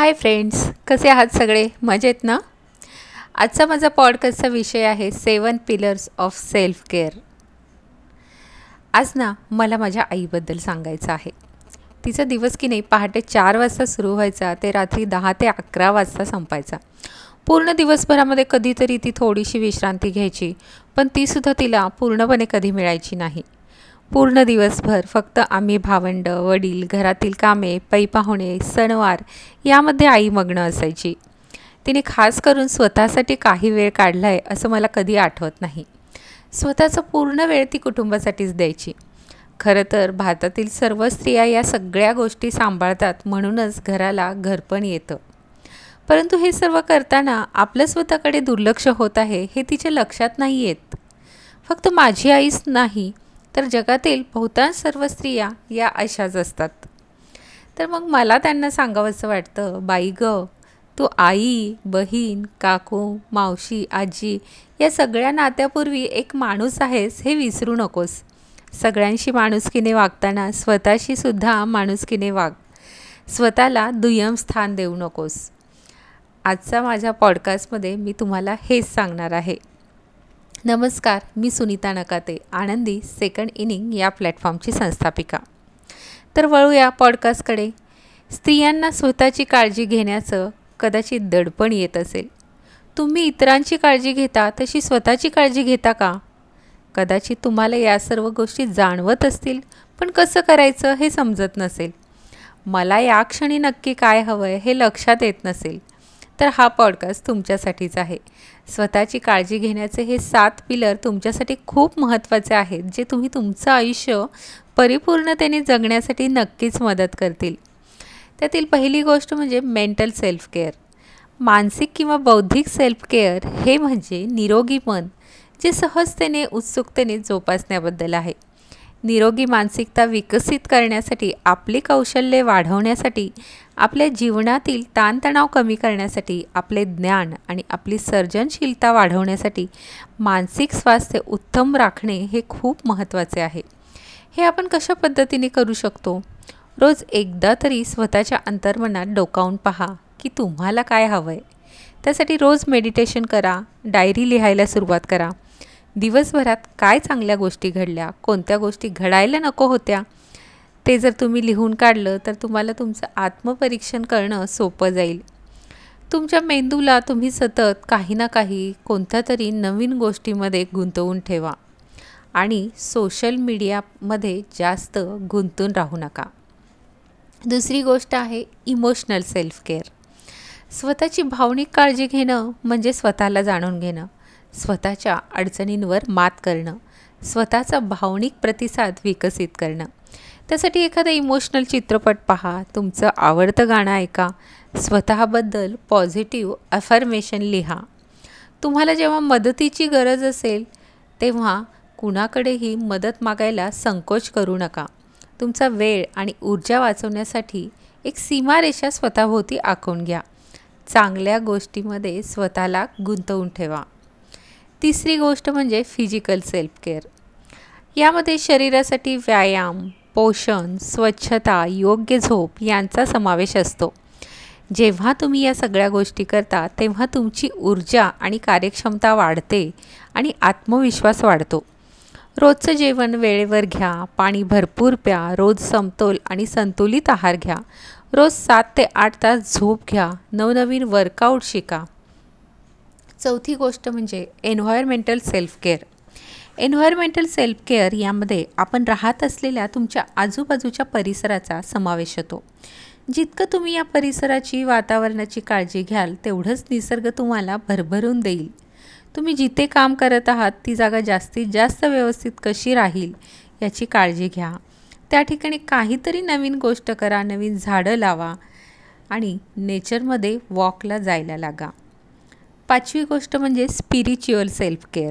Hi friends कसे आहात सगळे? मजेत ना? आजचा माझा पॉडकास्टचा विषय आहे seven pillars of self care आज ना मला माझ्या आईबद्दल सांगायचं आहे. तिचा दिवस की नाही पहाटे चार वाजता सुरू व्हायचा ते रात्री दहा ते अकरा वाजता संपायचा. पूर्ण दिवसभरामध्ये कधीतरी ती थोडीशी विश्रांती घ्यायची पण तीसुद्धा तिला पूर्णपणे कधी मिळायची नाही. पूर्ण दिवसभर फक्त आम्ही भावंड वडील घरातील कामे पै पाहुणे सणवार यामध्ये आई मग्न असायची. तिने खास करून स्वतःसाठी काही वेळ काढला आहे असं मला कधी आठवत नाही. स्वतःचा पूर्ण वेळ ती कुटुंबासाठीच द्यायची. खरं तर भारतातील सर्व स्त्रिया या सगळ्या गोष्टी सांभाळतात म्हणूनच घराला घरपण येतं. परंतु हे सर्व करताना आपलं स्वतःकडे दुर्लक्ष होत आहे हे तिच्या लक्षात नाही येत फक्त माझी आईच नाही तर जगातील बहुतांश सर्व स्त्रिया या अशाच असतात. तर मग मला त्यांना सांगावंसं वाटतं बाई ग तू आई बहीण काकू मावशी आजी या सगळ्या नात्यापूर्वी एक माणूस आहेस हे विसरू नकोस. सगळ्यांशी माणुसकीने वागताना स्वतःशी सुद्धा माणुसकीने वाग. स्वतःला दुय्यम स्थान देऊ नकोस. आजचा माझ्या पॉडकास्टमध्ये मी तुम्हाला हेच सांगणार आहे. नमस्कार मी सुनीता नकाते आनंदी सेकंड इनिंग या प्लॅटफॉर्मची संस्थापिका. तर वळूया पॉडकास्टकडे स्त्रियांना स्वतःची काळजी घेण्याचं कदाचित दडपण येत असेल. तुम्ही इतरांची काळजी घेता तशी स्वतःची काळजी घेता का? कदाचित तुम्हाला या सर्व गोष्टी जाणवत असतील पण कसं करायचं हे समजत नसेल. मला या क्षणी नक्की काय हवं आहे हे लक्षात येत नसेल. तर हा पॉडकास्ट तुमच्यासाठीच आहे. स्वतःची काळजी घेण्याचे हे सात पिलर तुमच्यासाठी खूप महत्त्वाचे आहेत जे तुम्ही तुमचं आयुष्य परिपूर्णतेने जगण्यासाठी नक्कीच मदत करतील. त्यातील पहिली गोष्ट म्हणजे मेंटल सेल्फ केअर मानसिक किंवा बौद्धिक सेल्फ केअर हे म्हणजे निरोगी मन जे सहजतेने उत्सुकतेने जोपासण्याबद्दल आहे. निरोगी मानसिकता विकसित करण्यासाठी आपली कौशल्ये वाढवण्यासाठी आपल्या जीवनातील ताणतणाव कमी करण्यासाठी आपले ज्ञान आणि आपली सर्जनशीलता वाढवण्यासाठी मानसिक स्वास्थ्य उत्तम राखणे हे खूप महत्त्वाचे आहे. हे आपण कशा पद्धतीने करू शकतो? रोज एकदा तरी स्वतःच्या अंतर्मनात डोकावून पहा की तुम्हाला काय हवं आहे त्यासाठी रोज मेडिटेशन करा डायरी लिहायला सुरुवात करा. दिवसभरात काय चांगल्या गोष्टी घडल्या? कोणत्या गोष्टी घडायला नको होत्या? ते जर तुम्ही लिहून काढलं तर तुम्हाला तुमचं आत्मपरीक्षण करणं सोपं जाईल. तुमच्या मेंदूला तुम्ही सतत काही ना काही कोणत्या तरी नवीन गोष्टीमध्ये गुंतवून ठेवा. आणि सोशल मीडियामध्ये जास्त गुंतून राहू नका. दुसरी गोष्ट आहे इमोशनल सेल्फ केअर. स्वतःची भावनिक काळजी घेणं म्हणजे स्वतःला जाणून घेणं. स्वतःच्या अडचणींवर मात करणं स्वतःचा भावनिक प्रतिसाद विकसित करणं. त्यासाठी एखादा इमोशनल चित्रपट पहा तुमचं आवडतं गाणं ऐका स्वतःबद्दल पॉझिटिव्ह अफर्मेशन लिहा. तुम्हाला जेव्हा मदतीची गरज असेल तेव्हा कुणाकडेही मदत मागायला संकोच करू नका. तुमचा वेळ आणि ऊर्जा वाचवण्यासाठी एक सीमारेषा स्वतःभोवती आखून घ्या. चांगल्या गोष्टीमध्ये स्वतःला गुंतवून ठेवा. तिसरी गोष्ट म्हणजे फिजिकल सेल्फ केअर यामध्ये शरीरासाठी व्यायाम पोषण स्वच्छता योग्य झोप यांचा समावेश असतो. जेव्हा तुम्ही या सगळ्या गोष्टी करता तेव्हा तुमची ऊर्जा आणि कार्यक्षमता वाढते आणि आत्मविश्वास वाढतो. रोजचं जेवण वेळेवर घ्या पाणी भरपूर प्या रोज समतोल आणि संतुलित आहार घ्या. रोज सात ते आठ तास झोप घ्या नवनवीन वर्कआउट शिका. चौथी गोष्ट म्हणजे environmental self care environmental self care यामध्ये आपण राहत असलेल्या तुमच्या आजूबाजूच्या परिसराचा समावेश होतो. जितकं तुम्ही या परिसराची वातावरणाची काळजी घ्याल तेवढंच निसर्ग तुम्हाला भरभरून देईल. तुम्ही जिथे काम करत आहात ती जागा जास्तीत जास्त व्यवस्थित कशी राहील याची काळजी घ्या. त्या ठिकाणी काहीतरी नवीन गोष्ट करा नवीन झाडं लावा आणि नेचरमध्ये वॉकला जायला लागा. पाचवी गोष्ट म्हणजे स्पिरिच्युअल सेल्फ केअर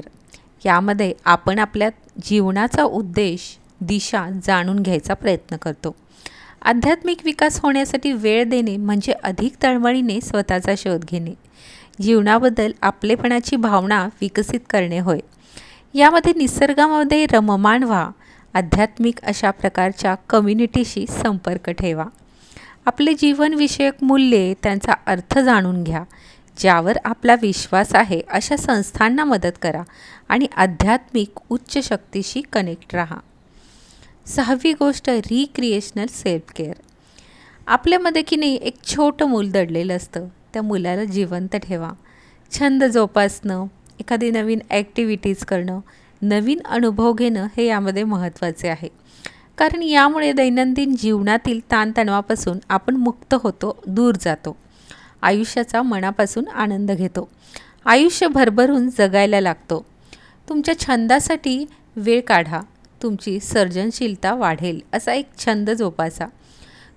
यामध्ये आपण आपल्या जीवनाचा उद्देश दिशा जाणून घ्यायचा प्रयत्न करतो. आध्यात्मिक विकास होण्यासाठी वेळ देणे म्हणजे अधिक तळमळीने स्वतःचा शोध घेणे. जीवनाबद्दल आपलेपणाची भावना विकसित करणे होय. यामध्ये निसर्गामध्ये रममाण व्हा. आध्यात्मिक अशा प्रकारच्या कम्युनिटीशी संपर्क ठेवा. आपले जीवनविषयक मूल्ये त्यांचा अर्थ जाणून घ्या. ज्यावर आपला विश्वास आहे अशा संस्थांना मदत करा आणि आध्यात्मिक उच्च शक्तीशी कनेक्ट राहा. सहावी गोष्ट रिक्रिएशनल सेल्फ केअर आपल्यामध्ये की नाही एक छोटं मूल दडलेलं असतं. त्या मुलाला जिवंत ठेवा. छंद जोपासणं एखादी नवीन ॲक्टिव्हिटीज करणं नवीन अनुभव घेणं हे यामध्ये महत्त्वाचे आहे. कारण यामुळे दैनंदिन जीवनातील ताणतणावापासून आपण मुक्त होतो दूर जातो. आयुष्याचा मनापासून आनंद घेतो. आयुष्य भरभरून जगायला लागतो. तुमच्या छंदासाठी वेळ काढा. तुमची सर्जनशीलता वाढेल असा एक छंद जोपासा.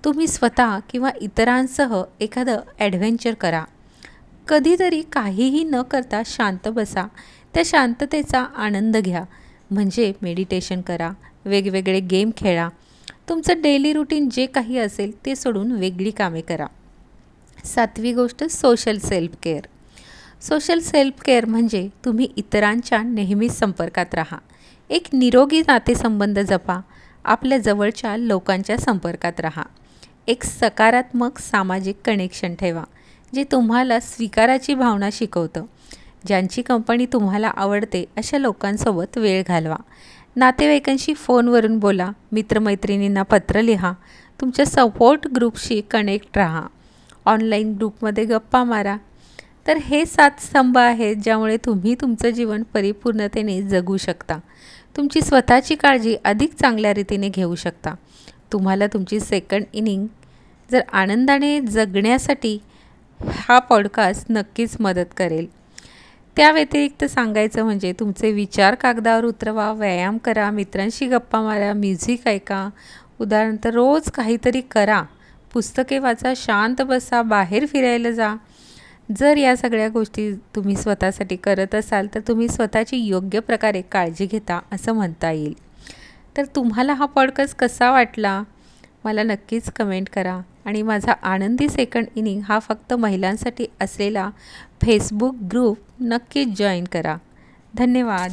तुम्ही स्वतः किंवा इतरांसह एखादं ॲडव्हेंचर करा. कधीतरी काहीही न करता शांत बसा. त्या शांततेचा आनंद घ्या. म्हणजे मेडिटेशन करा. वेगवेगळे गेम खेळा. तुमचं डेली रुटीन जे काही असेल ते सोडून वेगळी कामे करा. सातवी गोष्ट social self care social self care म्हणजे तुम्ही इतरांच्या नेहमीच संपर्कात राहा. एक निरोगी नातेसंबंध जपा. आपल्या जवळच्या लोकांच्या संपर्कात राहा. एक सकारात्मक सामाजिक कनेक्शन ठेवा जे तुम्हाला स्वीकाराची भावना शिकवतं. ज्यांची कंपनी तुम्हाला आवडते अशा लोकांसोबत वेळ घालवा. नातेवाईकांशी फोनवरून बोला मित्रमैत्रिणींना पत्र लिहा. तुमच्या सपोर्ट ग्रुपशी कनेक्ट राहा. ऑनलाईन ग्रुपमध्ये गप्पा मारा. तर हे सात स्तंभ आहेत ज्यामुळे तुम्ही तुमचं जीवन परिपूर्णतेने जगू शकता. तुमची स्वतःची काळजी अधिक चांगल्या रीतीने घेऊ शकता. तुम्हाला तुमची सेकंड इनिंग जर आनंदाने जगण्यासाठी हा पॉडकास्ट नक्कीच मदत करेल. त्या व्यतिरिक्त सांगायचं म्हणजे तुमचे विचार कागदावर उतरवा व्यायाम करा मित्रांशी गप्पा मारा म्युझिक ऐका. उदाहरणार्थ रोज काहीतरी करा. पुस्तके वाचा शांत बसा बाहेर फिरायला जा. जर या सगळ्या गोष्टी तुम्ही स्वतःसाठी करत असाल तर तुम्ही स्वतःची योग्य प्रकारे काळजी घेता असं म्हणता येईल. तर तुम्हाला हा पॉडकास्ट कसा वाटला? मला नक्कीच कमेंट करा. आणि माझा आनंदी सेकंड इनिंग हा फक्त महिलांसाठी असलेला फेसबुक ग्रुप नक्कीच जॉईन करा. धन्यवाद.